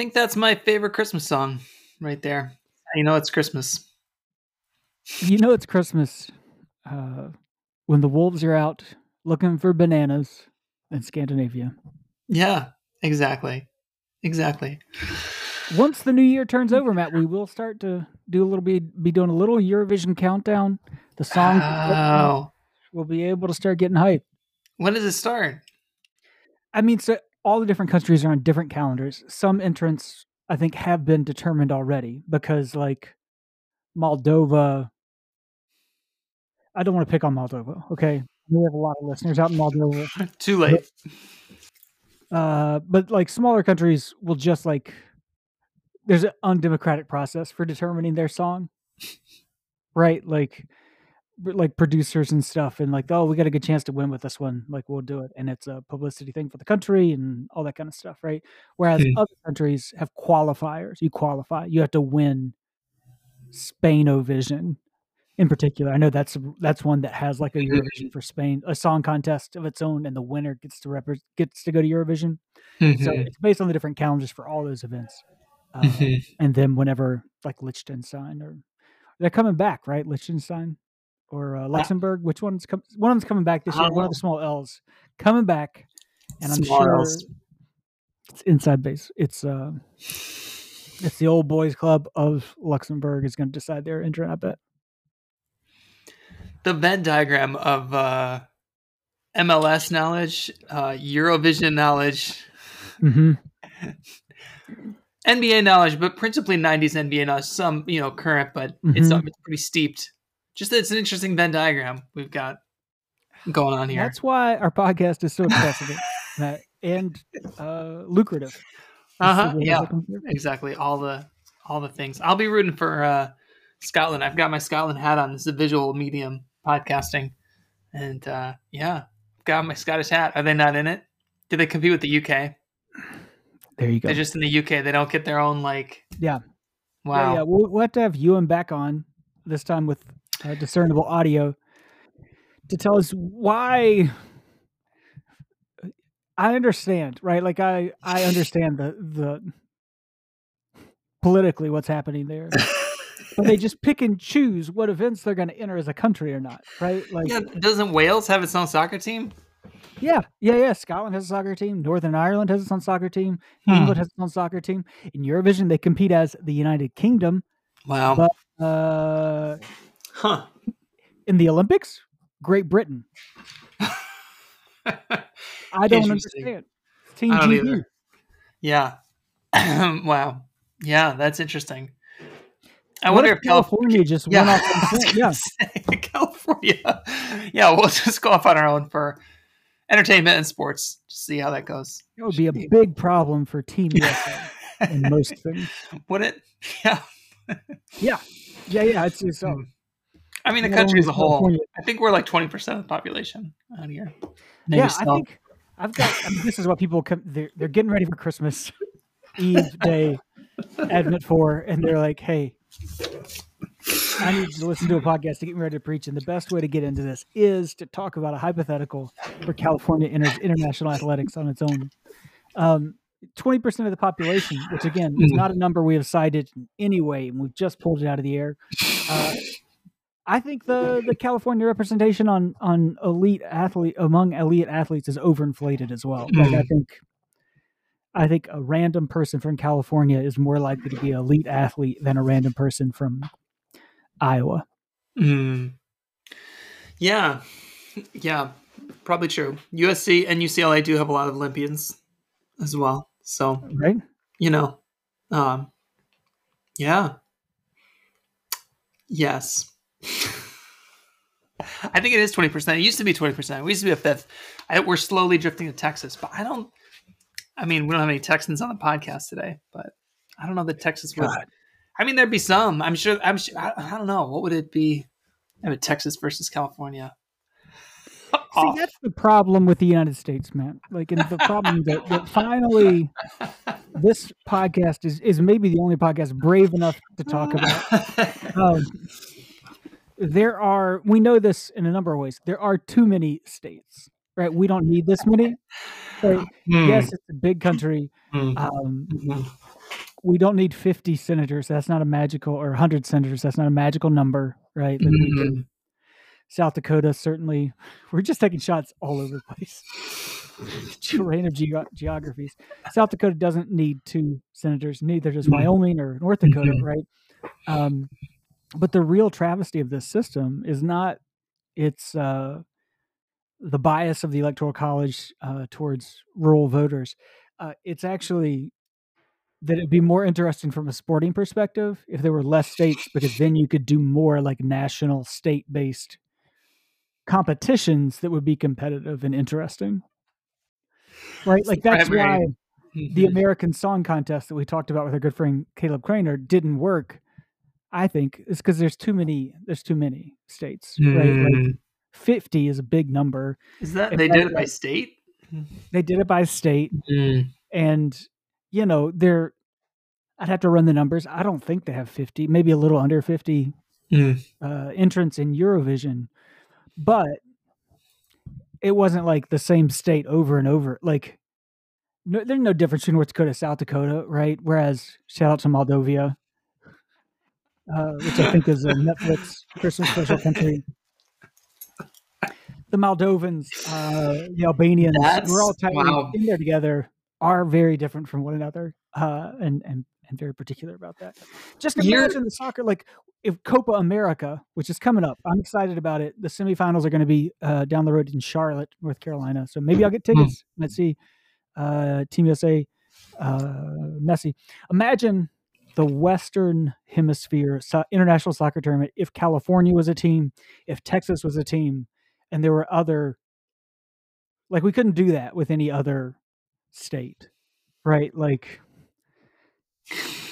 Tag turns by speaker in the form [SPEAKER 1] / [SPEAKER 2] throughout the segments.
[SPEAKER 1] think that's my favorite Christmas song right there. You know it's Christmas.
[SPEAKER 2] You know it's Christmas uh, when the wolves are out looking for bananas in Scandinavia.
[SPEAKER 1] Yeah, exactly. Exactly.
[SPEAKER 2] Once the new year turns over, Matt, we will start to do a little bit, be doing a little Eurovision countdown. The songs
[SPEAKER 1] Oh.
[SPEAKER 2] we'll be able to start getting hype.
[SPEAKER 1] When does it start?
[SPEAKER 2] I mean, so all the different countries are on different calendars. Some entrants, I think, have been determined already because, like, Moldova. I don't want to pick on Moldova. Okay, we have a lot of listeners out in Moldova.
[SPEAKER 1] Too late.
[SPEAKER 2] Uh, but like smaller countries will just like there's an undemocratic process for determining their song, right? Like, like producers and stuff, and like, oh, we got a good chance to win with this one. Like, we'll do it, and it's a publicity thing for the country and all that kind of stuff, right? Whereas
[SPEAKER 1] Hmm.
[SPEAKER 2] other countries have qualifiers. You qualify. You have to win Spainovision in particular. I know that's that's one that has like a Eurovision for Spain, a song contest of its own, and the winner gets to repre- gets to go to Eurovision. So
[SPEAKER 1] Mhm.
[SPEAKER 2] it's based on the different calendars for all those events. Uh,
[SPEAKER 1] Mhm.
[SPEAKER 2] and then whenever like Liechtenstein or they're coming back, right? Liechtenstein or uh, Luxembourg. Which one's com- one of them's coming back this year? One of the small L's coming back, and I'm
[SPEAKER 1] Small
[SPEAKER 2] sure
[SPEAKER 1] Ls.
[SPEAKER 2] it's inside base. It's uh, it's the old boys club of Luxembourg is going to decide their entrant. I bet.
[SPEAKER 1] the Venn diagram of uh, MLS knowledge, uh, Eurovision knowledge,
[SPEAKER 2] hmm
[SPEAKER 1] NBA knowledge, but principally '90s NBA knowledge. Some, you know, current, but it's,
[SPEAKER 2] Mhm.
[SPEAKER 1] um, it's pretty steeped. Just it's an interesting Venn diagram we've got going on here.
[SPEAKER 2] That's why our podcast is so accessible and uh, lucrative.
[SPEAKER 1] Uh huh.
[SPEAKER 2] word I was
[SPEAKER 1] Yeah. Exactly. All the all the things. I'll be rooting for uh, Scotland. I've got my Scotland hat on. This is a visual medium podcasting, and uh, yeah, got my Scottish hat. Are they not in it? Do they compete with the UK?
[SPEAKER 2] There you go.
[SPEAKER 1] They're just in the UK. They don't get their own like.
[SPEAKER 2] Yeah.
[SPEAKER 1] Wow.
[SPEAKER 2] Yeah, yeah. We'll, we'll have to have you Ewan back on this time with uh, discernible audio to tell us why. I understand, right? Like I, I understand the the politically what's happening there, but they just pick and choose what events they're going to enter as a country or not, right? Like,
[SPEAKER 1] Yeah. Doesn't Wales have its own soccer team?
[SPEAKER 2] yeah, yeah, yeah. Scotland has a soccer team. Northern Ireland has its own soccer team.
[SPEAKER 1] Hmm.
[SPEAKER 2] England has its own soccer team. In Eurovision, they compete as the United Kingdom.
[SPEAKER 1] Wow.
[SPEAKER 2] But uh,
[SPEAKER 1] huh.
[SPEAKER 2] in the Olympics, Great Britain. I don't understand. Team
[SPEAKER 1] I don't
[SPEAKER 2] GB.
[SPEAKER 1] either. Yeah. wow. Yeah, that's interesting. I
[SPEAKER 2] What
[SPEAKER 1] wonder
[SPEAKER 2] if
[SPEAKER 1] if California.
[SPEAKER 2] California just
[SPEAKER 1] Yeah,
[SPEAKER 2] went off on
[SPEAKER 1] was
[SPEAKER 2] point?
[SPEAKER 1] gonna
[SPEAKER 2] Yeah,
[SPEAKER 1] say, California. Yeah, we'll just go off on our own for entertainment and sports. Just see how that goes.
[SPEAKER 2] it would be a big problem for Team USA in most things.
[SPEAKER 1] Would it? Yeah.
[SPEAKER 2] Yeah, yeah, yeah. It's, it's so. Hmm.
[SPEAKER 1] I mean, the country as a whole. I think we're like twenty percent of the population out here. Maybe
[SPEAKER 2] Yeah,
[SPEAKER 1] so.
[SPEAKER 2] I think I've got. I mean, this is what people come. They're they're getting ready for Christmas Eve day, Advent four, and they're like, "Hey, I need to listen to a podcast to get me ready to preach." And the best way to get into this is to talk about a hypothetical where California enters international athletics on its own. Um, Twenty percent of the population, which again is
[SPEAKER 1] Mhm.
[SPEAKER 2] not a number we have cited in any way, and we've just pulled it out of the air. Uh, I think the the California representation on on elite athlete among elite athletes is overinflated as well. Like I
[SPEAKER 1] Mm.
[SPEAKER 2] think I think a random person from California is more likely to be an elite athlete than a random person from Iowa.
[SPEAKER 1] Mm. Yeah, yeah, probably true. USC and UCLA do have a lot of Olympians as well. So
[SPEAKER 2] Right?
[SPEAKER 1] you know, um, yeah, yes. I think it is twenty percent. It used to be twenty percent. We used to be a fifth. I, we're slowly drifting to Texas, but I don't. I mean, we don't have any Texans on the podcast today, but I don't know that Texas would.
[SPEAKER 2] God.
[SPEAKER 1] I mean, there'd be some. I'm sure. I'm sure. I, I don't know. What would it be? I mean, Texas versus California.
[SPEAKER 2] See,
[SPEAKER 1] Off.
[SPEAKER 2] that's the problem with the United States, man. Like, and the problem that, that finally this podcast is is maybe the only podcast brave enough to talk about um, there are we know this in a number of ways there are too many states right we don't need this many right?
[SPEAKER 1] Hmm,
[SPEAKER 2] yes it's a big country
[SPEAKER 1] hmm,
[SPEAKER 2] um,
[SPEAKER 1] hmm.
[SPEAKER 2] we don't need 50 senators. That's not a magical or 100 senators. That's not a magical number, right? Like we can, South Dakota certainly. We're just taking shots all over the place. Random ge- geographies. South Dakota doesn't need two senators. Neither does Wyoming or North Dakota, right? Um, but the real travesty of this system is not it's uh, the bias of the electoral college uh, towards rural voters. Uh, it's actually that it'd be more interesting from a sporting perspective if there were less states because then you could do more like national state based competitions that would be competitive and interesting right like that's why the mm-hmm. american song contest that we talked about with our good friend caleb craner didn't work i think is because there's too many there's too many states mm. right like mm. 50 is a big number
[SPEAKER 1] is that they did it by state
[SPEAKER 2] they did it by state mm. and you know, they're I'd have to run the numbers. I don't think they have 50, maybe a little under 50 mm. uh, entrants in Eurovision, but it wasn't like the same state over and over. Like, no, there's no difference between North Dakota, South Dakota, right? Whereas, shout out to Moldova, uh, which I think is a Netflix Christmas special country. The Moldovans, uh, the Albanians, That's, we're all tied wow. in there together are very different from one another, uh, and and and very particular about that. Just imagine You're... the soccer like if Copa America, which is coming up, I'm excited about it. The semifinals are going to be uh, down the road in Charlotte, North Carolina. So maybe I'll get hmm. tickets. Let's see, uh, Team USA, uh, Messi. Imagine the Western Hemisphere so- international soccer tournament. If California was a team, if Texas was a team, and there were other, like we couldn't do that with any other state, right? Like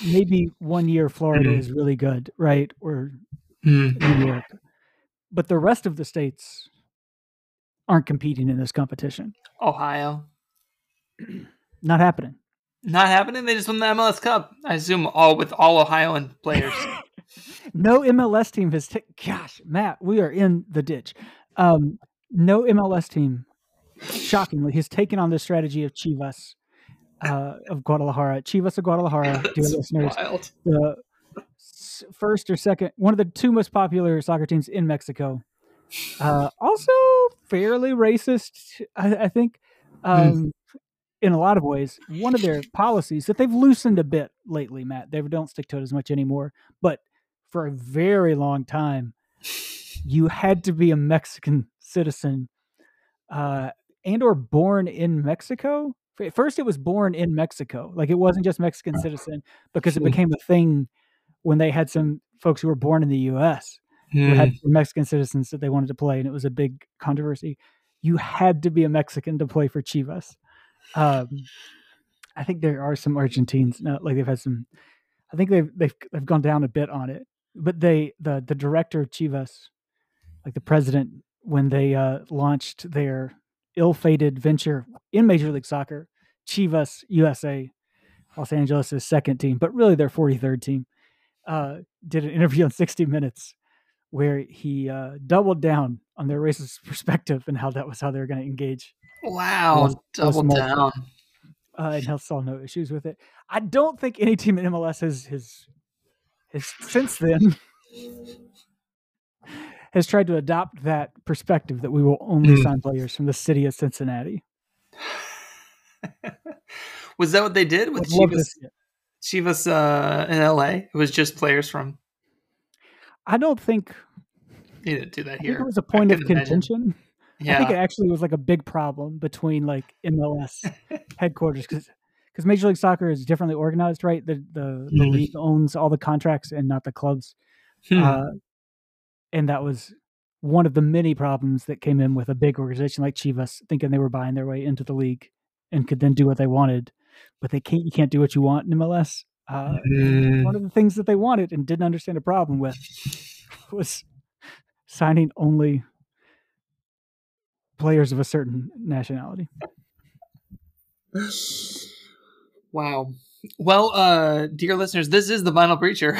[SPEAKER 2] maybe one year Florida mm. is really good, right? Or mm. New York. But the rest of the states aren't competing in this competition.
[SPEAKER 1] Ohio.
[SPEAKER 2] Not happening.
[SPEAKER 1] Not happening. They just won the MLS Cup. I assume all with all Ohioan players.
[SPEAKER 2] no MLS team has. T- Gosh, Matt, we are in the ditch. Um, no MLS team shockingly, he's taken on the strategy of Chivas uh, of Guadalajara. Chivas of Guadalajara, dear listeners, wild. the first or second, one of the two most popular soccer teams in Mexico. Uh, also fairly racist, I, I think, hmm. um. In a lot of ways. One of their policies that they've loosened a bit lately, Matt. They don't stick to it as much anymore, but for a very long time, you had to be a Mexican citizen uh, and or born in Mexico. At First, it was born in Mexico, like it wasn't just Mexican citizen, because it became a thing when they had some folks who were born in the U.S. who had hmm. Mexican citizens that they wanted to play, and it was a big controversy. You had to be a Mexican to play for Chivas. Um, I think there are some Argentines, no, like they've had some. I think they've they've they've gone down a bit on it, but they the the director of Chivas, like the president, when they uh, launched their ill-fated venture in Major League Soccer, Chivas USA, Los Angeles' second team, but really their 43rd team, uh, did an interview on 60 Minutes where he uh, doubled down on their racist perspective and how that was how they were going to engage.
[SPEAKER 1] Wow, double down.
[SPEAKER 2] Uh, and he'll saw no issues with it. I don't think any team in MLS has has, has since then has tried to adopt that perspective that we will only mm. sign players from the city of Cincinnati.
[SPEAKER 1] was that what they did with Chivas? Chivas uh, in LA? It was just players from.
[SPEAKER 2] I don't think.
[SPEAKER 1] He didn't do that here.
[SPEAKER 2] it was a point of contention. Yeah. I think it actually was like a big problem between like MLS headquarters because because Major League Soccer is differently organized, right? The the, the mm. league owns all the contracts and not the clubs. Hmm. Uh, and that was one of the many problems that came in with a big organization like Chivas, thinking they were buying their way into the league and could then do what they wanted, but they can't. You can't do what you want in MLS. Uh, mm. One of the things that they wanted and didn't understand a problem with was signing only players of a certain nationality.
[SPEAKER 1] Wow. Well, uh, dear listeners, this is the Vinyl Preacher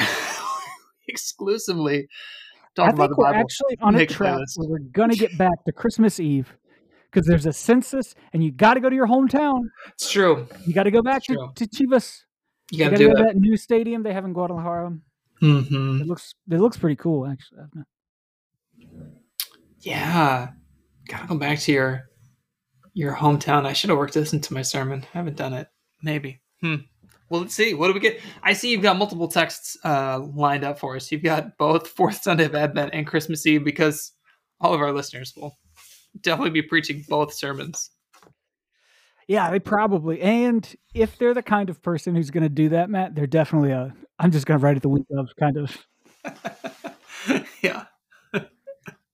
[SPEAKER 1] exclusively
[SPEAKER 2] Talk I think we're Bible. actually on a track where we're going to get back to Christmas Eve because there's a census and you got to go to your hometown.
[SPEAKER 1] It's true.
[SPEAKER 2] You got to go back to, to Chivas
[SPEAKER 1] You got to do
[SPEAKER 2] go to that new stadium they have in Guadalajara.
[SPEAKER 1] hmm
[SPEAKER 2] It looks it looks pretty cool actually.
[SPEAKER 1] Yeah, gotta go back to your your hometown. I should have worked this into my sermon. I haven't done it. Maybe. Hmm. Well, let's see. What do we get? I see you've got multiple texts uh, lined up for us. You've got both Fourth Sunday of Advent and Christmas Eve because all of our listeners will definitely be preaching both sermons.
[SPEAKER 2] Yeah, they probably. And if they're the kind of person who's going to do that, Matt, they're definitely a. I'm just going to write it the week of kind of,
[SPEAKER 1] yeah.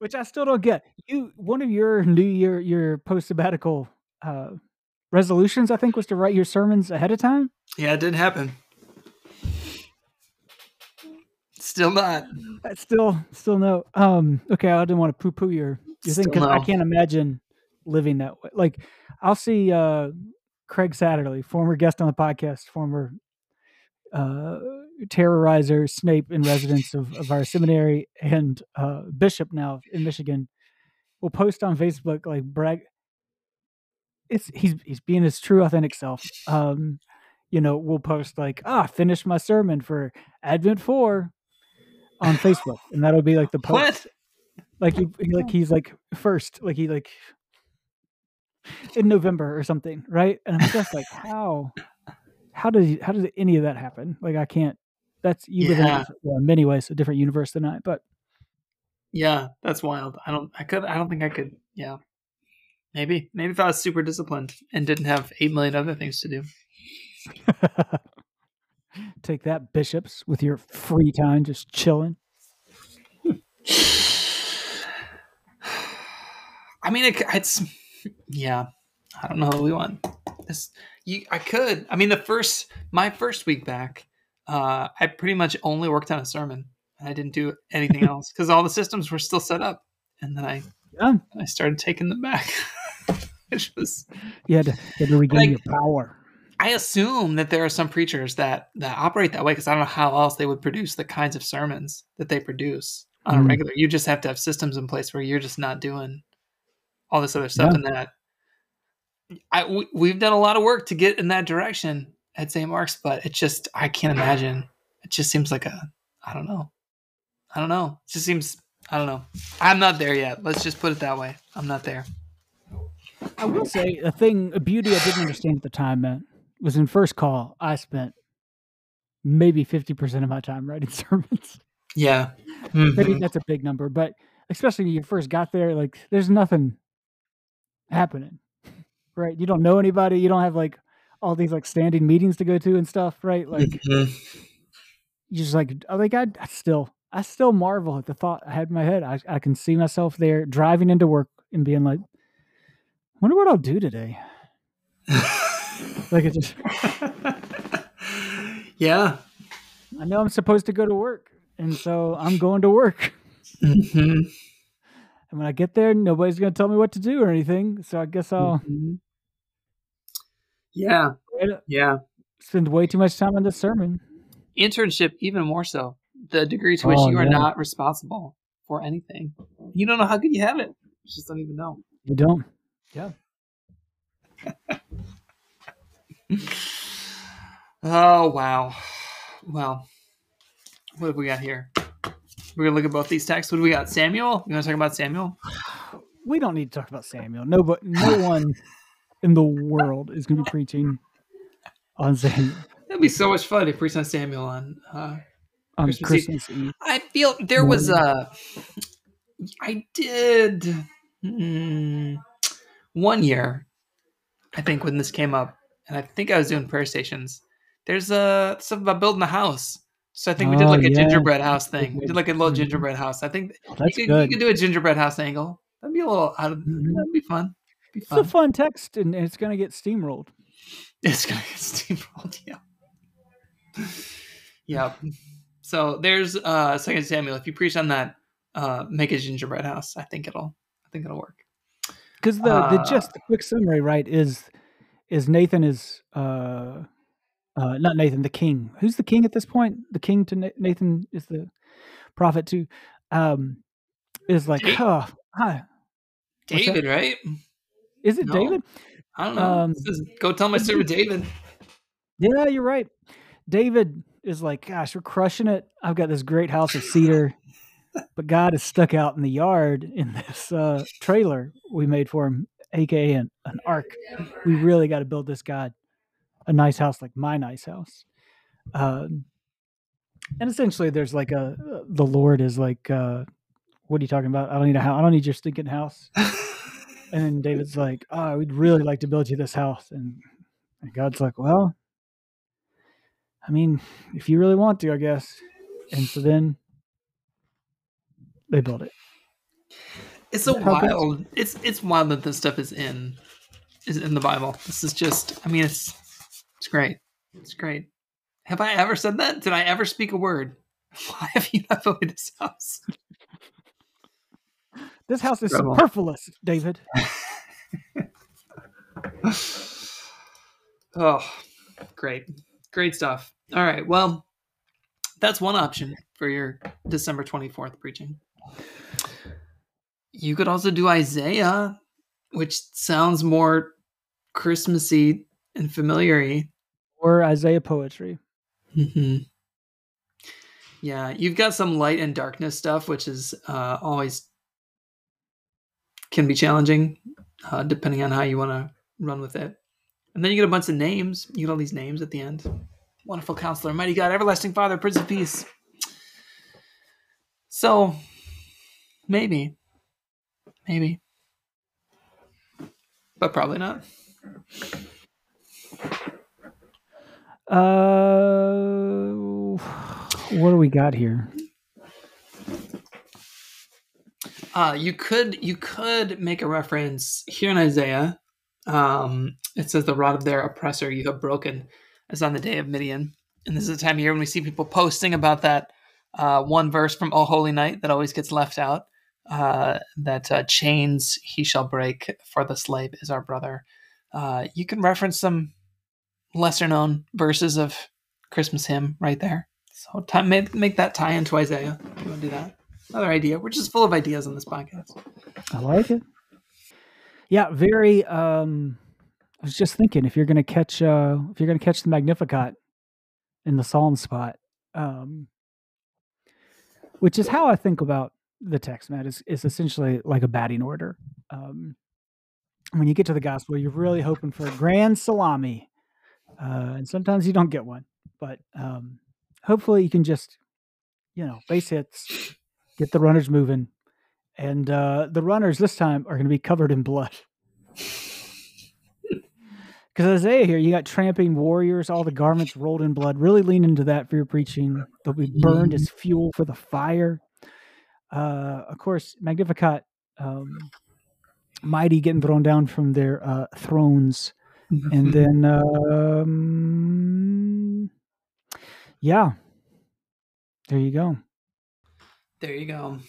[SPEAKER 2] Which I still don't get. You one of your New Year your post sabbatical uh, resolutions, I think, was to write your sermons ahead of time.
[SPEAKER 1] Yeah, it didn't happen. Still not.
[SPEAKER 2] I still still no. Um. Okay, I didn't want to poo poo your your thing because I can't imagine living that way. Like I'll see uh Craig Satterlee, former guest on the podcast, former uh terrorizer Snape in residence of, of our seminary and uh bishop now in Michigan will post on Facebook like brag it's he's he's being his true authentic self. Um you know, we'll post like, ah, finished my sermon for Advent 4 on Facebook. And that'll be like the post
[SPEAKER 1] What?
[SPEAKER 2] like he, he- like he's like first like he like in november or something right and i'm just like how how does how does any of that happen like i can't that's you live in,
[SPEAKER 1] Yeah.
[SPEAKER 2] well, in many ways a different universe than i but
[SPEAKER 1] Yeah, that's wild. I don't. I could. I don't think I could. Yeah. Maybe. Maybe if I was super disciplined and didn't have eight million other things to do.
[SPEAKER 2] take that bishops with your free time just chilling
[SPEAKER 1] I mean, it, it's yeah. I don't know what we want. This you. I could. I mean, the first my first week back, uh, I pretty much only worked on a sermon. and I didn't do anything else because all the systems were still set up, and then I
[SPEAKER 2] yeah
[SPEAKER 1] I started taking them back, which was
[SPEAKER 2] you had to, you had to regain
[SPEAKER 1] Like-
[SPEAKER 2] your power
[SPEAKER 1] I assume that there are some preachers that that operate that way because I don't know how else they would produce the kinds of sermons that they produce on a
[SPEAKER 2] Mm.
[SPEAKER 1] regular. You just have to have systems in place where you're just not doing all this other stuff
[SPEAKER 2] Yeah.
[SPEAKER 1] and that. I we, we've done a lot of work to get in that direction at St. Mark's, but it just I can't imagine. It just seems like a I don't know. I don't know. It just seems I don't know. I'm not there yet. Let's just put it that way. I'm not there.
[SPEAKER 2] i will say a thing a beauty i didn't understand at the time man was in first call i spent maybe 50% of my time writing sermons
[SPEAKER 1] Yeah.
[SPEAKER 2] maybe
[SPEAKER 1] Mhm.
[SPEAKER 2] that's a big number, but especially when you first got there, like there's nothing happening, right? You don't know anybody. You don't have like all these like standing meetings to go to and stuff, right? Like
[SPEAKER 1] Mhm.
[SPEAKER 2] you just like, I like I, I still, I still marvel at the thought I had in my head. I, I can see myself there driving into work and being like, wonder what I'll do today. Like it just,
[SPEAKER 1] yeah.
[SPEAKER 2] I know I'm supposed to go to work, and so I'm going to work.
[SPEAKER 1] Mhm.
[SPEAKER 2] And when I get there, nobody's going to tell me what to do or anything. So I guess I'll
[SPEAKER 1] Mhm. Yeah. Yeah.
[SPEAKER 2] spend way too much time on the sermon.
[SPEAKER 1] Internship, even more so. The degree to which
[SPEAKER 2] Oh,
[SPEAKER 1] you are
[SPEAKER 2] yeah.
[SPEAKER 1] not responsible for anything. You don't know how good you have it. You just don't even know.
[SPEAKER 2] You don't. Yeah.
[SPEAKER 1] Oh, wow. Well, what have we got here? We're going to look at both these texts. What do we got? Samuel? You want to talk about Samuel?
[SPEAKER 2] We don't need to talk about Samuel. No, but no one in the world is going to be preaching on Samuel
[SPEAKER 1] That'd be so much fun to preach on Samuel on uh,
[SPEAKER 2] on
[SPEAKER 1] Christmas
[SPEAKER 2] Christmas,
[SPEAKER 1] Eve.
[SPEAKER 2] Eve.
[SPEAKER 1] I feel there was a. I did mm, one year, I think, when this came up, and I think I was doing prayer stations. There's a stuff about building a house. So I think we did
[SPEAKER 2] Oh,
[SPEAKER 1] like a
[SPEAKER 2] yeah.
[SPEAKER 1] gingerbread house thing. We did like a little gingerbread house. I think
[SPEAKER 2] That's
[SPEAKER 1] you, could,
[SPEAKER 2] good.
[SPEAKER 1] you could do a gingerbread house angle. That'd be a little out of.
[SPEAKER 2] Mhm.
[SPEAKER 1] That'd be fun.
[SPEAKER 2] It's a
[SPEAKER 1] fun.
[SPEAKER 2] text, and it's going to get steamrolled.
[SPEAKER 1] It's gonna get steamrolled. Yeah. Yeah. So there's uh Second Samuel. If you preach on that, uh, make a gingerbread house. I think it'll. I think it'll work.
[SPEAKER 2] Because the the
[SPEAKER 1] Uh,
[SPEAKER 2] just the quick summary, right, is is Nathan is uh uh not Nathan the king. Who's the king at this point? The king to Na- Nathan is the prophet to um is like,
[SPEAKER 1] David.
[SPEAKER 2] oh, hi.
[SPEAKER 1] David, right?
[SPEAKER 2] Is it
[SPEAKER 1] No.
[SPEAKER 2] David?
[SPEAKER 1] I don't know.
[SPEAKER 2] Um,
[SPEAKER 1] says, Go tell my servant David.
[SPEAKER 2] Yeah, you're right. David is like, "Gosh, we're crushing it. I've got this great house of cedar." but God is stuck out in the yard in this uh, trailer we made for him, aka an, an ark. We really got to build this God a nice house like my nice house. Um, and essentially, there's like a the Lord is like, uh, "What are you talking about? I don't need a house. I don't need your stinking house." And then David's like, "Oh, we'd really like to build you this house," and, and God's like, "Well." I mean, if you really want to, I guess. And so then they build it.
[SPEAKER 1] It's so wild. It's it's wild that this stuff is in is in the Bible. This is just. I mean, it's it's great. It's great. Have I ever said that? Did I ever speak a word? Why have you not built this house?
[SPEAKER 2] This house is Incredible. superfluous, David.
[SPEAKER 1] oh, great. Great stuff. All right. Well, that's one option for your December 24th preaching. You could also do Isaiah, which sounds more Christmassy and familiar
[SPEAKER 2] Or Isaiah poetry.
[SPEAKER 1] Mm-hmm. Yeah, you've got some light and darkness stuff, which is uh, always can be challenging, uh, depending on how you want to run with it. And then you get a bunch of names. You get all these names at the end. Wonderful Counselor, Mighty God, Everlasting Father, Prince of Peace. So, maybe, maybe, but probably not.
[SPEAKER 2] Uh, what do we got here?
[SPEAKER 1] Uh, you could you could make a reference here in Isaiah. Um, it says the rod of their oppressor you have broken, as on the day of Midian. And this is the time of year when we see people posting about that uh, one verse from O Holy Night that always gets left out. Uh, that uh, chains he shall break, for the slave is our brother. Uh, you can reference some lesser known verses of Christmas hymn right there. So time, make, make that tie into Isaiah. You want to do that. Another idea. We're just full of ideas on this podcast.
[SPEAKER 2] I like it. Yeah, very. Um, I was just thinking if you're going to catch, uh, if you're going to catch the Magnificat in the Psalm spot, um, which is how I think about the text, Matt. Is is essentially like a batting order. Um, when you get to the gospel, you're really hoping for a grand salami uh, and sometimes you don't get one. But um, hopefully, you can just, you know, base hits, get the runners moving, and uh, the runners this time are going to be covered in blood. Because Isaiah here, you got tramping warriors, all the garments rolled in blood. Really lean into that for your preaching. They'll be burned as fuel for the fire. Uh, of course, Magnificat, um, mighty getting thrown down from their uh, thrones and then um, yeah, there you go.
[SPEAKER 1] There you go.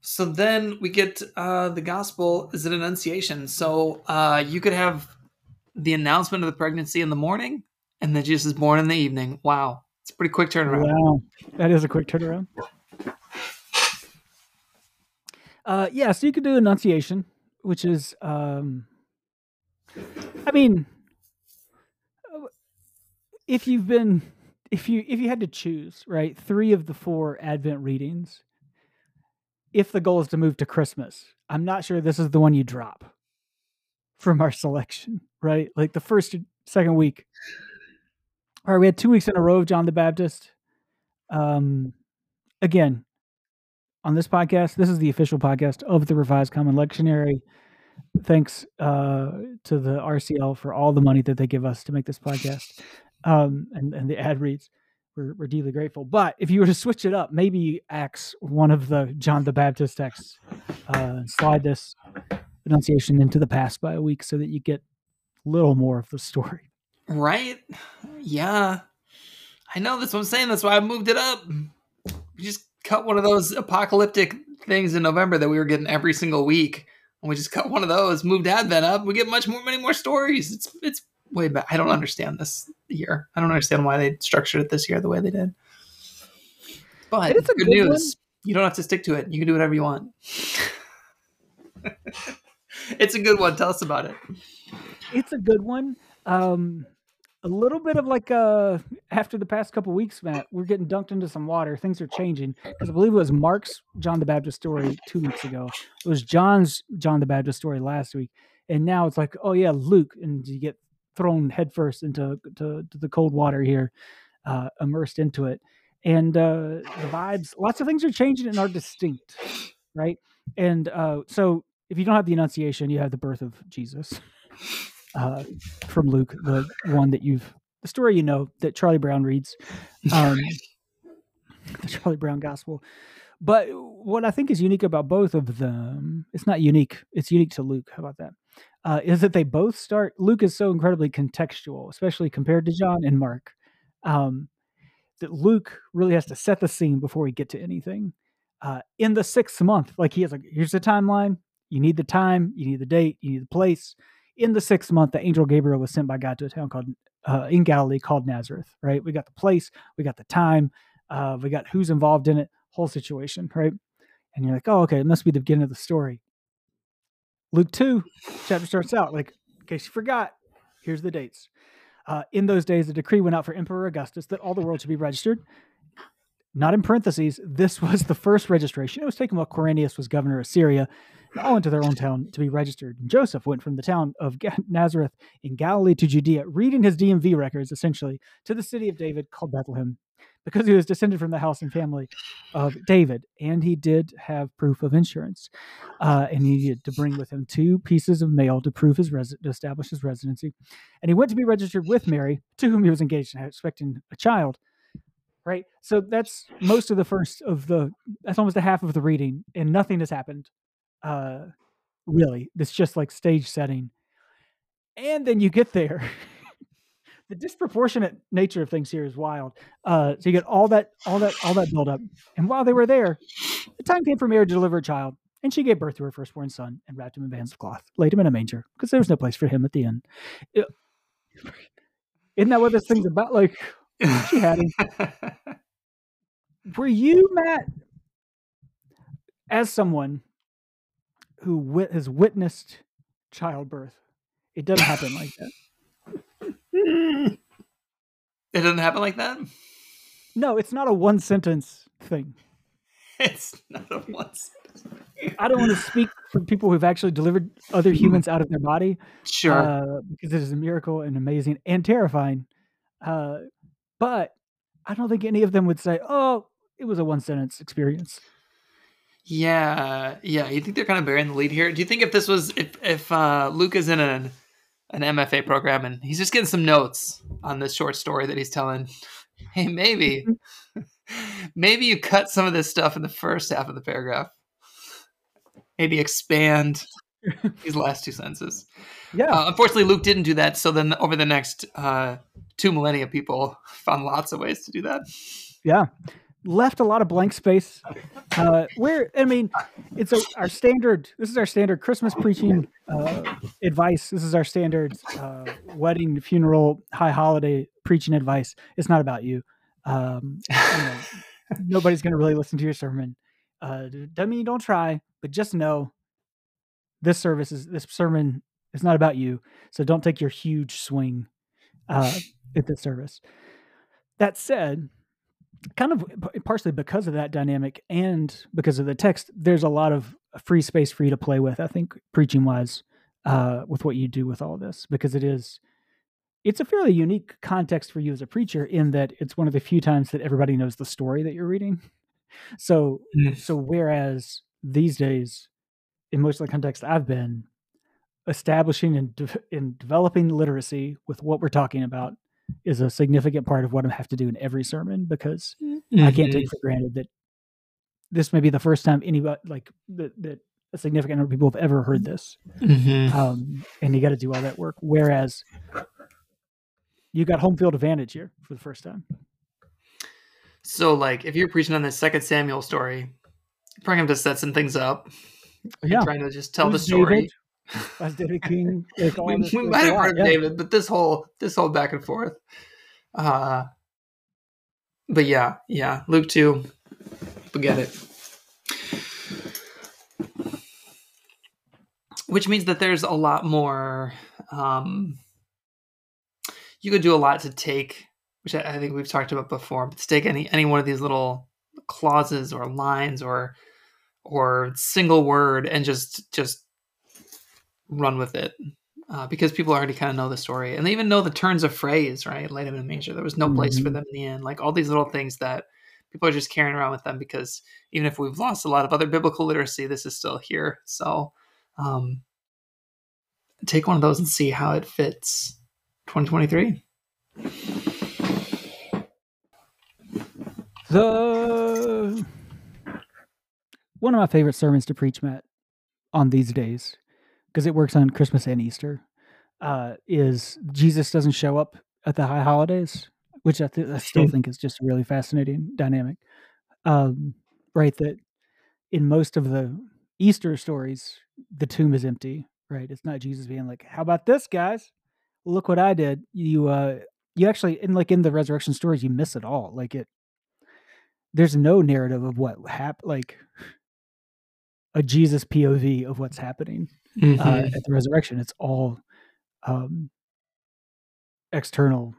[SPEAKER 1] So then we get uh, the gospel is an annunciation. So uh, you could have the announcement of the pregnancy in the morning, and then Jesus is born in the evening. Wow, it's a pretty quick turnaround. Wow,
[SPEAKER 2] that is a quick turnaround. Uh, yeah, so you could do annunciation, which is um, I mean, if you've been, if you if you had to choose, right, three of the four Advent readings, if the goal is to move to Christmas, I'm not sure this is the one you drop from our selection, right? Like the first, second week. All right, we had two weeks in a row of John the Baptist. Um, again, on this podcast, this is the official podcast of the Revised Common Lectionary thanks uh, to the RCL for all the money that they give us to make this podcast um, and, and the ad reads. We're, we're deeply grateful. But if you were to switch it up, maybe axe one of the John the Baptist texts, uh, slide this Annunciation into the past by a week so that you get a little more of the story.
[SPEAKER 1] Right? Yeah. I know that's what I'm saying. That's why I moved it up. We just cut one of those apocalyptic things in November that we were getting every single week and we just cut one of those, moved Advent up, we get much more, many more stories. It's it's way back. I don't understand this year. I don't understand why they structured it this year the way they did. But it's good, good news. One. You don't have to stick to it. You can do whatever you want. it's a good one. Tell us about it.
[SPEAKER 2] It's a good one. Um, a little bit of like uh after the past couple weeks, Matt, we're getting dunked into some water. Things are changing because I believe it was Mark's John the Baptist story two weeks ago. It was John's John the Baptist story last week, and now it's like, oh yeah, Luke, and you get thrown headfirst into to, to the cold water here, uh, immersed into it, and uh, the vibes. Lots of things are changing and are distinct, right? And uh, so if you don't have the Annunciation, you have the birth of Jesus uh, from Luke, the one that you've the story you know that Charlie Brown reads, um, the Charlie Brown Gospel. But what I think is unique about both of them, it's not unique. It's unique to Luke. How about that? Uh, is that they both start. Luke is so incredibly contextual, especially compared to John and Mark. Um, that Luke really has to set the scene before we get to anything. Uh, in the sixth month, like he has like, here's the timeline. You need the time, you need the date, you need the place. In the sixth month, the angel Gabriel was sent by God to a town called uh, in Galilee called Nazareth. Right? We got the place, we got the time, uh, we got who's involved in it, whole situation. Right? And you're like, oh, okay, it must be the beginning of the story. Luke two chapter starts out like, in case you forgot, here's the dates. Uh, in those days, a decree went out for Emperor Augustus that all the world should be registered. Not in parentheses, this was the first registration. It was taken while Quirinius was governor of Syria, all into their own town to be registered. Joseph went from the town of Nazareth in Galilee to Judea, reading his DMV records, essentially, to the city of David called Bethlehem, because he was descended from the house and family of David, and he did have proof of insurance, uh, and he needed to bring with him two pieces of mail to prove his res- to establish his residency, and he went to be registered with Mary, to whom he was engaged and expecting a child. Right, so that's most of the first of the. That's almost a half of the reading, and nothing has happened. Uh, really, it's just like stage setting, and then you get there. the disproportionate nature of things here is wild. Uh, so you get all that, all that, all that build up, and while they were there, the time came for Mary to deliver a child, and she gave birth to her firstborn son and wrapped him in bands of cloth, laid him in a manger because there was no place for him at the end. It, isn't that what this thing's about? Like she had him. were you Matt, as someone who wit- has witnessed childbirth? It doesn't happen like that.
[SPEAKER 1] It doesn't happen like that.
[SPEAKER 2] No, it's not a one sentence thing.
[SPEAKER 1] It's not a one sentence.
[SPEAKER 2] I don't want to speak for people who've actually delivered other humans out of their body.
[SPEAKER 1] Sure.
[SPEAKER 2] Uh, because it is a miracle and amazing and terrifying. Uh, but I don't think any of them would say, oh, it was a one sentence experience.
[SPEAKER 1] Yeah, yeah. You think they're kind of bearing the lead here? Do you think if this was if if uh, Luke is in an an MFA program and he's just getting some notes on this short story that he's telling, hey, maybe maybe you cut some of this stuff in the first half of the paragraph. Maybe expand these last two sentences.
[SPEAKER 2] Yeah.
[SPEAKER 1] Uh, unfortunately, Luke didn't do that. So then, over the next uh, two millennia, people found lots of ways to do that.
[SPEAKER 2] Yeah. Left a lot of blank space. Uh, where I mean, it's a, our standard. This is our standard Christmas preaching uh, advice. This is our standard uh, wedding, funeral, high holiday preaching advice. It's not about you. Um, you know, nobody's going to really listen to your sermon. Uh, doesn't mean you don't try, but just know this service is this sermon is not about you. So don't take your huge swing uh, at this service. That said, kind of partially because of that dynamic and because of the text, there's a lot of free space for you to play with. I think preaching wise, uh, with what you do with all this, because it is, it's a fairly unique context for you as a preacher in that it's one of the few times that everybody knows the story that you're reading. So,
[SPEAKER 1] Mm.
[SPEAKER 2] so whereas these days, in most of the context I've been, establishing and de- and developing literacy with what we're talking about is a significant part of what I have to do in every sermon because I can't take for granted that this may be the first time anybody like that, that a significant number of people have ever heard this.
[SPEAKER 1] Mhm.
[SPEAKER 2] Um, and you got to do all that work. Whereas you got home field advantage here for the first time.
[SPEAKER 1] So, like, if you're preaching on this Second Samuel story, you're probably going to set some things up. You're
[SPEAKER 2] Yeah.
[SPEAKER 1] trying to just tell the story.
[SPEAKER 2] David? As David King, like
[SPEAKER 1] we, we might have heard
[SPEAKER 2] yeah.
[SPEAKER 1] David, but this whole this whole back and forth. Uh but yeah, yeah, Luke two, forget it. Which means that there's a lot more um you could do a lot to take, which I, I think we've talked about before, but to take any any one of these little clauses or lines or or single word and just just run with it uh, because people already kind of know the story and they even know the turns of phrase right? Laid him in a manger there was no place for
[SPEAKER 2] Mhm.
[SPEAKER 1] them in the end like all these little things that people are just carrying around with them because even if we've lost a lot of other biblical literacy this is still here so um, take one of those and see how it fits 2023
[SPEAKER 2] The one of my favorite sermons to preach, Matt, on these days, because it works on Christmas and Easter, uh, is Jesus doesn't show up at the high holidays, which I, th- I still think is just a really fascinating dynamic. Um, right, that in most of the Easter stories, the tomb is empty. Right, it's not Jesus being like, "How about this, guys? Look what I did." You, uh, you actually, in like in the resurrection stories, you miss it all. Like it, there's no narrative of what happened, like a Jesus POV of what's happening uh,
[SPEAKER 1] Mhm.
[SPEAKER 2] at the resurrection. It's all um, external.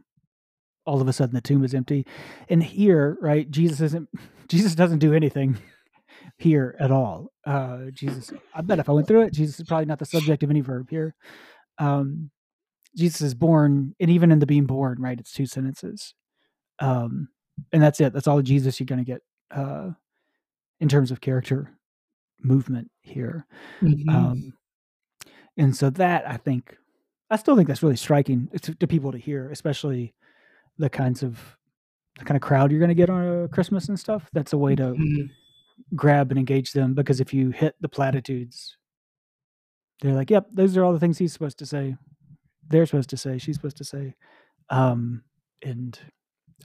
[SPEAKER 2] All of a sudden, the tomb is empty, and here, right, Jesus isn't. Jesus doesn't do anything here at all. Uh, Jesus, I bet if I went through it, Jesus is probably not the subject of any verb here. Um, Jesus is born, and even in the being born, right, it's two sentences, um, and that's it. That's all Jesus you're going to get uh, in terms of character movement here.
[SPEAKER 1] Mhm.
[SPEAKER 2] Um, and so that I think, I still think that's really striking to, to people to hear, especially the kinds of the kind of crowd you're going to get on uh, Christmas and stuff. That's a way to
[SPEAKER 1] Mhm.
[SPEAKER 2] grab and engage them because if you hit the platitudes, they're like, "Yep, those are all the things he's supposed to say. They're supposed to say. She's supposed to say." Um, and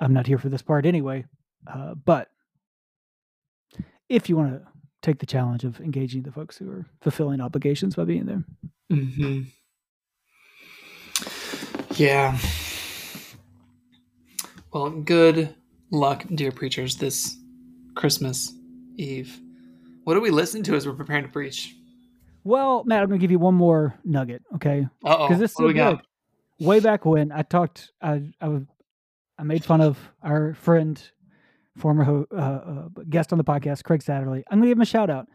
[SPEAKER 2] I'm not here for this part anyway. Uh, but if you want to take the challenge of engaging the folks who are fulfilling obligations by being there,
[SPEAKER 1] hmm Yeah. Well, good luck, dear preachers, this Christmas Eve. What do we listen to as we're preparing to preach?
[SPEAKER 2] well, Matt, I'm going to give you one more nugget, okay?
[SPEAKER 1] Oh.
[SPEAKER 2] Because this is
[SPEAKER 1] what do
[SPEAKER 2] so
[SPEAKER 1] we got?
[SPEAKER 2] good. Way back when I talked, I I, I made fun of our friend, former uh, uh, guest on the podcast, Craig Satterlee. I'm going to give him a shout out.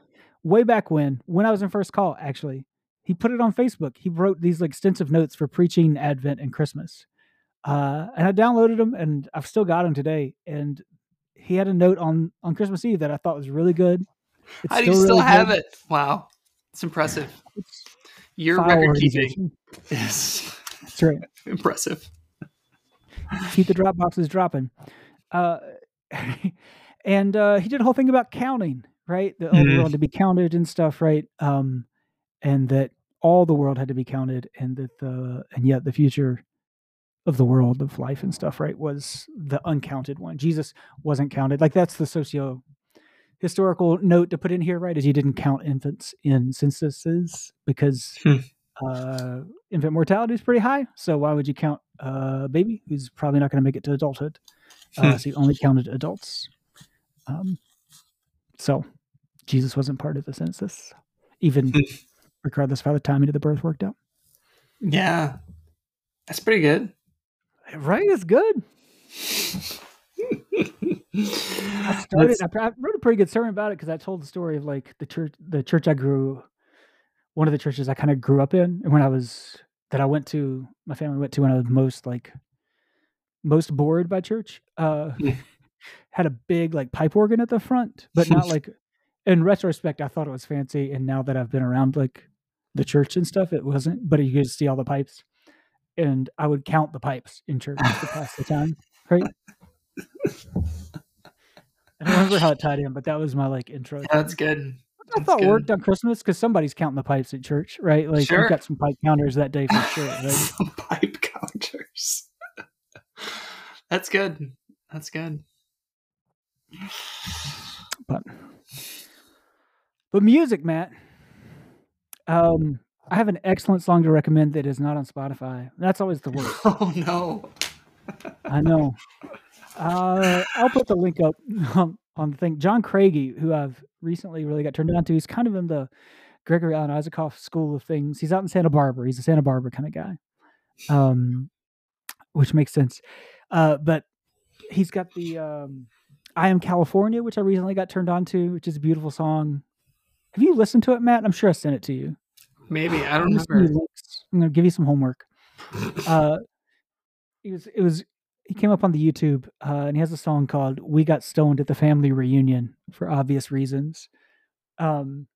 [SPEAKER 2] Way back when, when I was in first call, actually, he put it on Facebook. He wrote these like extensive notes for preaching Advent and Christmas, uh, and I downloaded them, and I've still got them today. And he had a note on on Christmas Eve that I thought was really good. It's
[SPEAKER 1] How do you still
[SPEAKER 2] really
[SPEAKER 1] have
[SPEAKER 2] good.
[SPEAKER 1] it? Wow. It's impressive.
[SPEAKER 2] It's
[SPEAKER 1] Your record keeping is
[SPEAKER 2] That's right.
[SPEAKER 1] impressive.
[SPEAKER 2] keep the drop boxes dropping. Uh, and uh, he did a whole thing about counting, right? The, the
[SPEAKER 1] Mhm.
[SPEAKER 2] world to be counted and stuff, right? Um, and that all the world had to be counted, and that the and yet the future of the world of life and stuff, right, was the uncounted one. Jesus wasn't counted. Like that's the socio historical note to put in here, right? Is you didn't count infants in censuses because
[SPEAKER 1] Hmm.
[SPEAKER 2] uh, infant mortality is pretty high. So why would you count a baby who's probably not going to make it to adulthood? Uh,
[SPEAKER 1] Hmm.
[SPEAKER 2] so you only counted adults. Um, so Jesus wasn't part of the census, even
[SPEAKER 1] Hmm.
[SPEAKER 2] regardless of how the timing of the birth worked out.
[SPEAKER 1] Yeah. That's pretty good.
[SPEAKER 2] Right? It's good. I started. I, I wrote a pretty good sermon about it because I told the story of like the church, the church I grew, one of the churches I kind of grew up in, and when I was that I went to, my family went to when I was most like most bored by church. Uh, had a big like pipe organ at the front, but not like. In retrospect, I thought it was fancy, and now that I've been around like the church and stuff, it wasn't. But you could see all the pipes, and I would count the pipes in church to pass the time. Right. I don't remember how it tied in, but that was my like intro.
[SPEAKER 1] That's good.
[SPEAKER 2] I thought
[SPEAKER 1] good.
[SPEAKER 2] worked on Christmas because somebody's counting the pipes at church, right? Like
[SPEAKER 1] Sure.
[SPEAKER 2] we've got some pipe counters that day for sure. Right?
[SPEAKER 1] Some pipe counters. That's good. That's good.
[SPEAKER 2] but but music, Matt. Um, I have an excellent song to recommend that is not on Spotify. That's always the worst.
[SPEAKER 1] Oh no.
[SPEAKER 2] I know. Uh, I'll put the link up on, on the thing. John Craigie, who I've recently really got turned on to, he's kind of in the Gregory Alan Isakov school of things. He's out in Santa Barbara. He's a Santa Barbara kind of guy. Um, which makes sense. Uh, but he's got the um, "I Am California," which I recently got turned on to, which is a beautiful song. Have you listened to it, Matt? I'm sure I sent it to you.
[SPEAKER 1] Maybe I don't
[SPEAKER 2] I'm
[SPEAKER 1] remember.
[SPEAKER 2] I'm gonna give you some homework. Uh, it was it was he came up on the YouTube uh, and he has a song called "We Got Stoned at the Family Reunion" for obvious reasons. Um,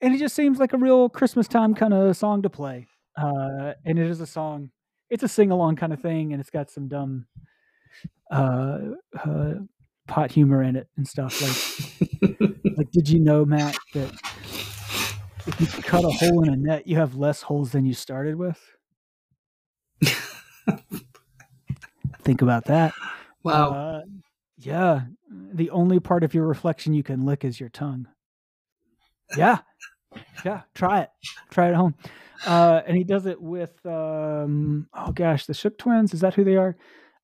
[SPEAKER 2] and it just seems like a real Christmas time kind of song to play. Uh, and it is a song. It's a sing along kind of thing, and it's got some dumb uh, uh, pot humor in it and stuff. Like, like, did you know, Matt, that if you cut a hole in a net, you have less holes than you started with? Think about that.
[SPEAKER 1] wow.
[SPEAKER 2] Uh, yeah. The only part of your reflection you can lick is your tongue. Yeah. Yeah. Try it. Try it at home. Uh, and he does it with, um, oh gosh, the Shook Twins. Is that who they are?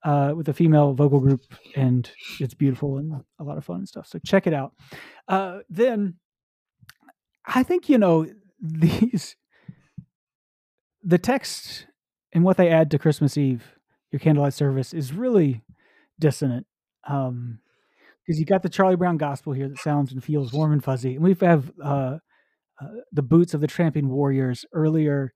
[SPEAKER 2] Uh, with a female vocal group, and it's beautiful and a lot of fun and stuff. So check it out. Uh, then I think, you know, these, the text and what they add to Christmas Eve, your candlelight service, is really dissonant. Um, because you got the Charlie Brown gospel here that sounds and feels warm and fuzzy, and we have uh, uh, the boots of the tramping warriors earlier,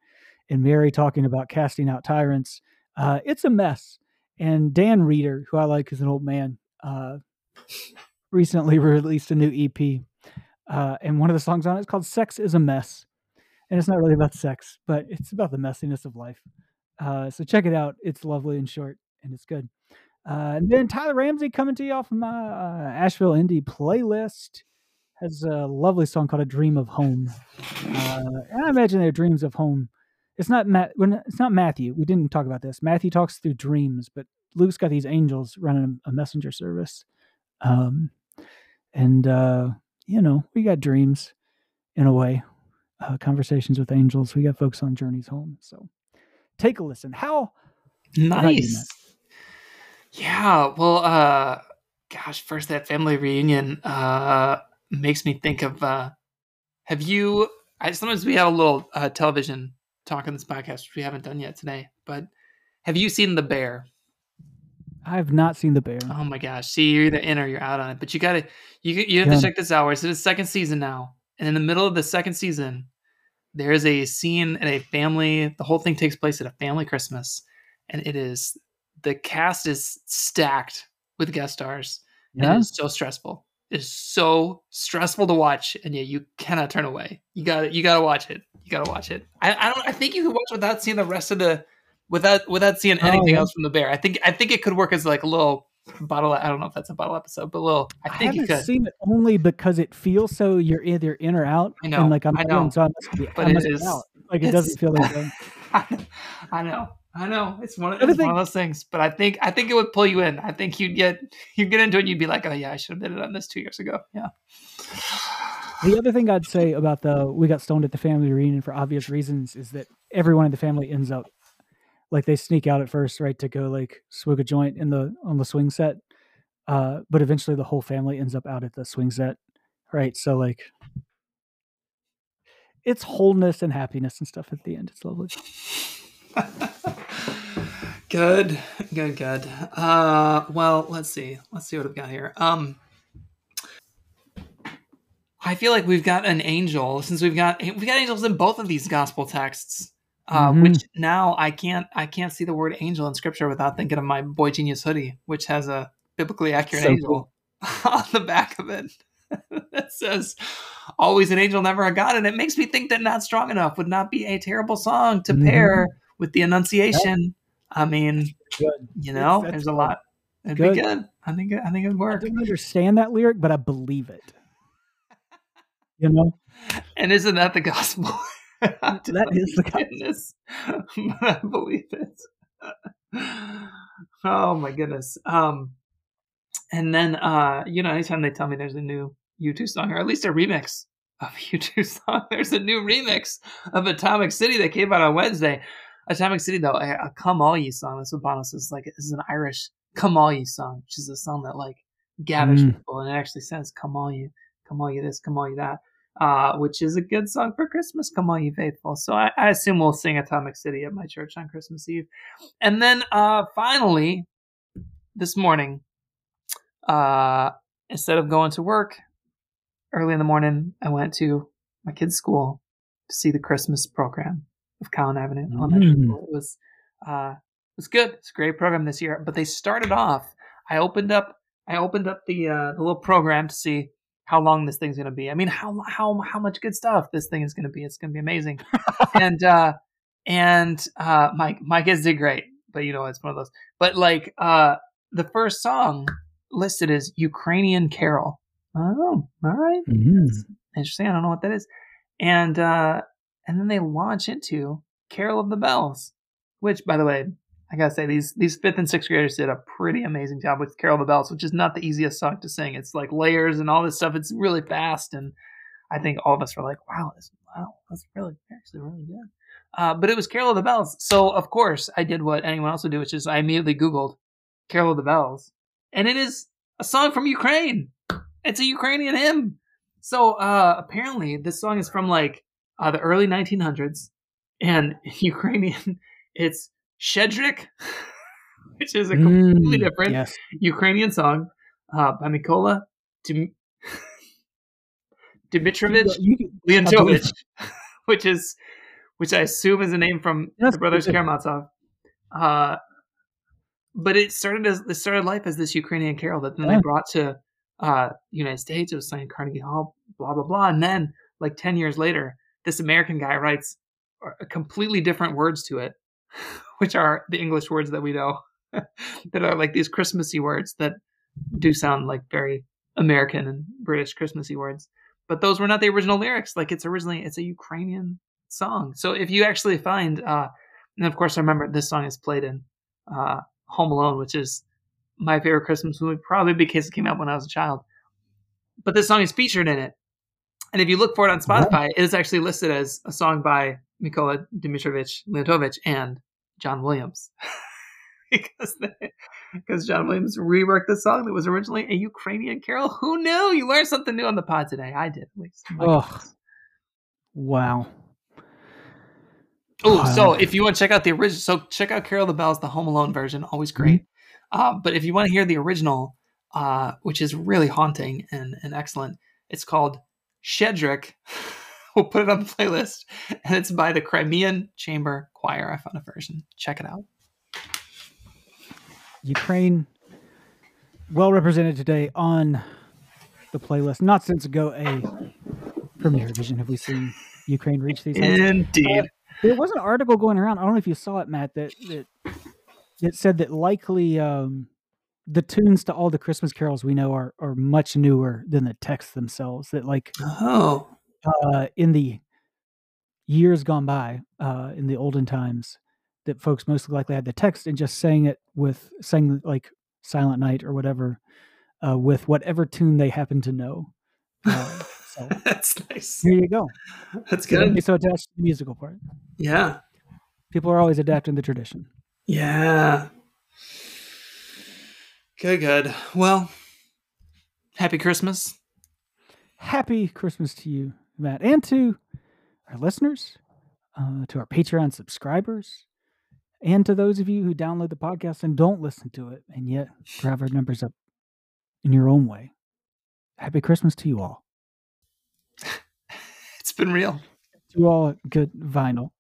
[SPEAKER 2] and Mary talking about casting out tyrants. Uh, it's a mess, and Dan Reeder, who I like as an old man, uh, recently released a new EP, uh, and one of the songs on it is called "Sex Is a Mess," and it's not really about sex, but it's about the messiness of life. Uh, so check it out; it's lovely and short, and it's good. Uh, and then Tyler Ramsey coming to you off of my uh, Asheville Indie playlist has a lovely song called "A Dream of Home." Uh, I imagine their dreams of home. It's not Matt. It's not Matthew. We didn't talk about this. Matthew talks through dreams, but Luke's got these angels running a messenger service, um, and uh, you know we got dreams in a way. Uh, conversations with angels. We got folks on journeys home. So take a listen. How
[SPEAKER 1] Nice. Yeah. Well, uh, gosh, first that family reunion uh makes me think of. uh Have you? I sometimes we have a little uh, television talk on this podcast, which we haven't done yet today. But have you seen The Bear?
[SPEAKER 2] I have not seen the bear.
[SPEAKER 1] Oh my gosh! See, you're either in or you're out on it. But you gotta, you you have
[SPEAKER 2] Yeah.
[SPEAKER 1] to check this out. We're in the second season now, and in the middle of the second season, there is a scene at a family. The whole thing takes place at a family Christmas, and it is the cast is stacked with guest stars. and
[SPEAKER 2] Yeah?
[SPEAKER 1] it is so stressful. It is so stressful to watch, and yet you cannot turn away. You got to You got to watch it. You got to watch it. I, I don't. I think you can watch without seeing the rest of the, without without seeing
[SPEAKER 2] Oh,
[SPEAKER 1] anything
[SPEAKER 2] yeah.
[SPEAKER 1] else from the bear. I think I think it could work as like a little bottle. I don't know if that's a bottle episode, but a little. I
[SPEAKER 2] I
[SPEAKER 1] think you
[SPEAKER 2] haven't
[SPEAKER 1] could.
[SPEAKER 2] seen it only because it feels so you're either in or out.
[SPEAKER 1] I know,
[SPEAKER 2] And like I'm
[SPEAKER 1] I
[SPEAKER 2] in,
[SPEAKER 1] know,
[SPEAKER 2] so I must be,
[SPEAKER 1] but
[SPEAKER 2] I must be
[SPEAKER 1] is-.
[SPEAKER 2] Like it doesn't feel like that.
[SPEAKER 1] I know. I know. It's one of, it's one of those things, but I think I think it would pull you in. I think you'd get you would get into it. and You'd be like, oh yeah, I should have been on this two years ago. Yeah.
[SPEAKER 2] The other thing I'd say about the we got stoned at the family reunion for obvious reasons is that everyone in the family ends up like they sneak out at first, right, to go like swig a joint in the on the swing set. Uh, but eventually the whole family ends up out at the swing set. Right. So like it's wholeness and happiness and stuff at the end. It's lovely.
[SPEAKER 1] good, good, good. Uh, well, let's see. Let's see what I've got here. Um, I feel like we've got an angel since we've got we've got angels in both of these gospel texts. Uh,
[SPEAKER 2] Mhm.
[SPEAKER 1] Which now I can't I can't see the word angel in scripture without thinking of my boygenius hoodie, which has a biblically accurate
[SPEAKER 2] So
[SPEAKER 1] angel on the back of it that says "always an angel, never a god," and it makes me think that "Not Strong Enough" would not be a terrible song to
[SPEAKER 2] Mhm.
[SPEAKER 1] pair with the Annunciation. I mean,
[SPEAKER 2] Good.
[SPEAKER 1] you know, there's a lot. It'd
[SPEAKER 2] Good.
[SPEAKER 1] be good. I think it, I think it'd
[SPEAKER 2] I
[SPEAKER 1] work.
[SPEAKER 2] don't understand that lyric, but I believe it. You know?
[SPEAKER 1] And isn't that the gospel?
[SPEAKER 2] That is the
[SPEAKER 1] goodness. but I believe it. oh my goodness. Um, and then uh, you know, anytime they tell me there's a new U2 song, or at least a remix of a U2 song, there's a new remix of Atomic City that came out on Wednesday. Atomic City, though, a, a "Come All Ye" song. That's what Bono says. Like this is an Irish "Come All Ye" song, which is a song that like gathers
[SPEAKER 2] Mm.
[SPEAKER 1] people, and it actually says "Come All You, Come All You this, Come All You that." uh, which is a good song for Christmas. Come on, you faithful. So I, I assume we'll sing Atomic City at my church on Christmas Eve. And then uh, finally, this morning, uh, instead of going to work early in the morning, I went to my kid's school to see the Christmas program of Collin Avenue Elementary
[SPEAKER 2] Mm.
[SPEAKER 1] School. It was uh, it was good. It's a great program this year. But they started off. I opened up. I opened up the uh, the little program to see how long this thing's going to be. I mean, how how how much good stuff this thing is going to be. It's going to be amazing. and uh, and uh, my my kids did great. But you know, it's one of those. But like uh, the first song listed is Ukrainian Carol. Oh, all right
[SPEAKER 2] Mhm.
[SPEAKER 1] interesting. I don't know what that is. And uh and then they launch into Carol of the Bells, which by the way, I gotta say these these fifth and sixth graders did a pretty amazing job with Carol of the Bells, which is not the easiest song to sing. It's like layers and all this stuff. It's really fast, and I think all of us were like, "Wow, this wow, that's really actually really good." Uh, but it was Carol of the Bells, so of course I did what anyone else would do, which is I immediately Googled Carol of the Bells, and it is a song from Ukraine. It's a Ukrainian hymn. So uh, apparently, this song is from like uh, the early 1900s, and Ukrainian. It's Shchedryk, which is a completely
[SPEAKER 2] Mm,
[SPEAKER 1] different
[SPEAKER 2] Yes.
[SPEAKER 1] Ukrainian song uh, by Mykola Dim- Dimitrovich Leontovych, which is which I assume is a name from
[SPEAKER 2] That's
[SPEAKER 1] the brothers Karamazov. Uh, but it started as it started life as this Ukrainian carol that then
[SPEAKER 2] Yeah.
[SPEAKER 1] they brought to uh, United States. It was signed Carnegie Hall, blah blah blah, and then like ten years later, this American guy writes completely different words to it, which are the English words that we know, that are like these Christmassy words that do sound like very American and British Christmassy words. But those were not the original lyrics. Like it's originally it's a Ukrainian song. So if you actually find, uh, and of course I remember this song is played in uh, Home Alone, which is my favorite Christmas movie, probably because it came out when I was a child. But this song is featured in it. And if you look for it on Spotify, it is actually listed as a song by Mykola Dimitrovich Leontovych and John Williams. because they, because John Williams reworked the song that was originally a Ukrainian carol. Who knew? You learned something new on the pod today. I did at least.
[SPEAKER 2] Oh. Wow.
[SPEAKER 1] Oh, so if you want to check out the original, so check out Carol the Bells, the Home Alone version, always great. Uh, but if you want to hear the original, uh, which is really haunting and, and excellent, it's called Shchedryk. we'll put it on the playlist, and it's by the Crimean Chamber Choir. I found a version. Check it out.
[SPEAKER 2] Ukraine, well represented today on the playlist. Not since ago a premiere vision have we seen Ukraine reach these.
[SPEAKER 1] Indeed.
[SPEAKER 2] There was an article going around. I don't know if you saw it, Matt. That that that said that likely um, the tunes to all the Christmas carols we know are are much newer than the texts themselves. That like
[SPEAKER 1] oh,
[SPEAKER 2] uh, in the years gone by, uh, in the olden times, that folks most likely had the text and just sang it with sang like Silent Night or whatever uh, with whatever tune they happen to know. Uh, so
[SPEAKER 1] that's nice.
[SPEAKER 2] here you go.
[SPEAKER 1] That's
[SPEAKER 2] Don't
[SPEAKER 1] good.
[SPEAKER 2] be so attached to the musical part.
[SPEAKER 1] Yeah.
[SPEAKER 2] People are always adapting the tradition.
[SPEAKER 1] Yeah. Good, good. Well, happy Christmas.
[SPEAKER 2] Happy Christmas to you, Matt, and to our listeners, uh, to our Patreon subscribers, and to those of you who download the podcast and don't listen to it and yet drive our numbers up in your own way. Happy Christmas to you all.
[SPEAKER 1] It's been real.
[SPEAKER 2] To all good vinyl.